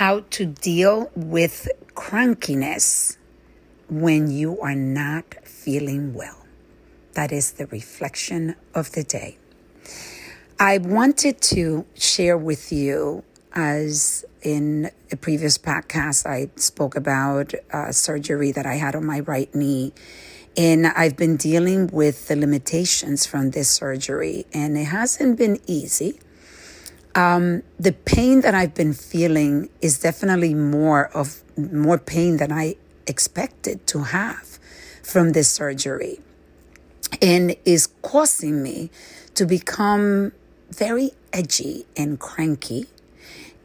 how to deal with crankiness when you are not feeling well. That is the reflection of the day. I wanted to share with you, as in a previous podcast, I spoke about uh, surgery that I had on my right knee. And I've been dealing with the limitations from this surgery, and it hasn't been easy. Um, the pain that I've been feeling is definitely more of more pain than I expected to have from this surgery and is causing me to become very edgy and cranky.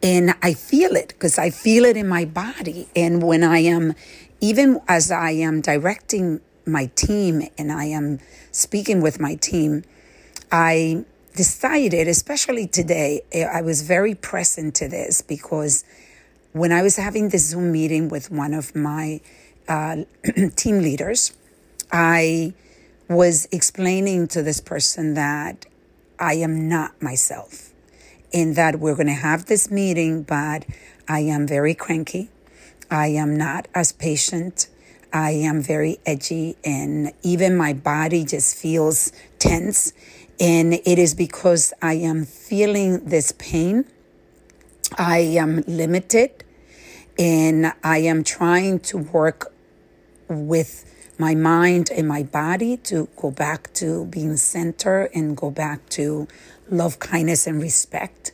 And I feel it because I feel it in my body. And when I am, even as I am directing my team and I am speaking with my team, I decided, especially today, I was very present to this because when I was having the Zoom meeting with one of my uh, team leaders, I was explaining to this person that I am not myself and that we're going to have this meeting, but I am very cranky. I am not as patient. I am very edgy, and even my body just feels tense. And it is because I am feeling this pain. I am limited, and I am trying to work with my mind and my body to go back to being center and go back to love, kindness, and respect.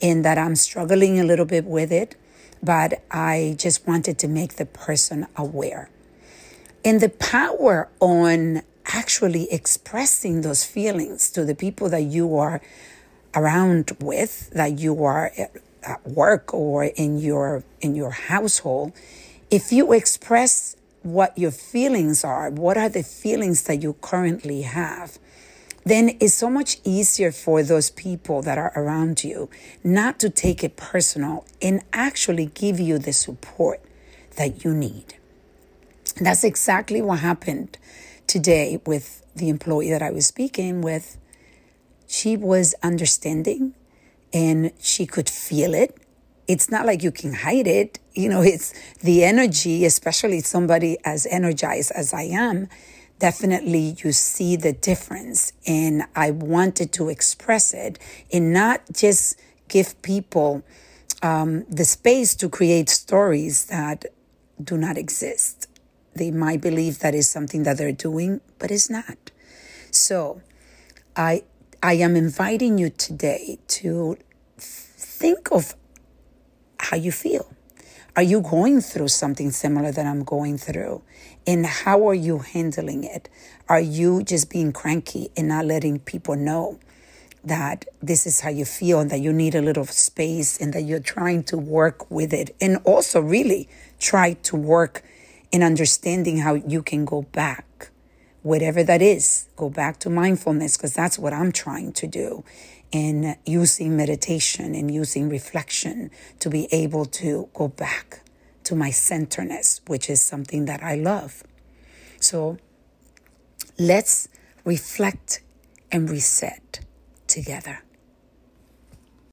And that I'm struggling a little bit with it, but I just wanted to make the person aware. And the power on actually expressing those feelings to the people that you are around with, that you are at work or in your in your household, if you express what your feelings are, what are the feelings that you currently have, then it's so much easier for those people that are around you not to take it personal and actually give you the support that you need. And that's exactly what happened today with the employee that I was speaking with. She was understanding and she could feel it it's not like you can hide it. You know, it's the energy, especially somebody as energized as I am, definitely you see the difference. And I wanted to express it and not just give people um, the space to create stories that do not exist. They might believe that is something that they're doing, but it's not. So I I am inviting you today to think of how you feel. Are you going through something similar that I'm going through? And how are you handling it? Are you just being cranky and not letting people know that this is how you feel and that you need a little space and that you're trying to work with it? And also, really try to work in understanding how you can go back, whatever that is, go back to mindfulness, because that's what I'm trying to do in using meditation and using reflection to be able to go back to my centerness, which is something that I love. So let's reflect and reset together.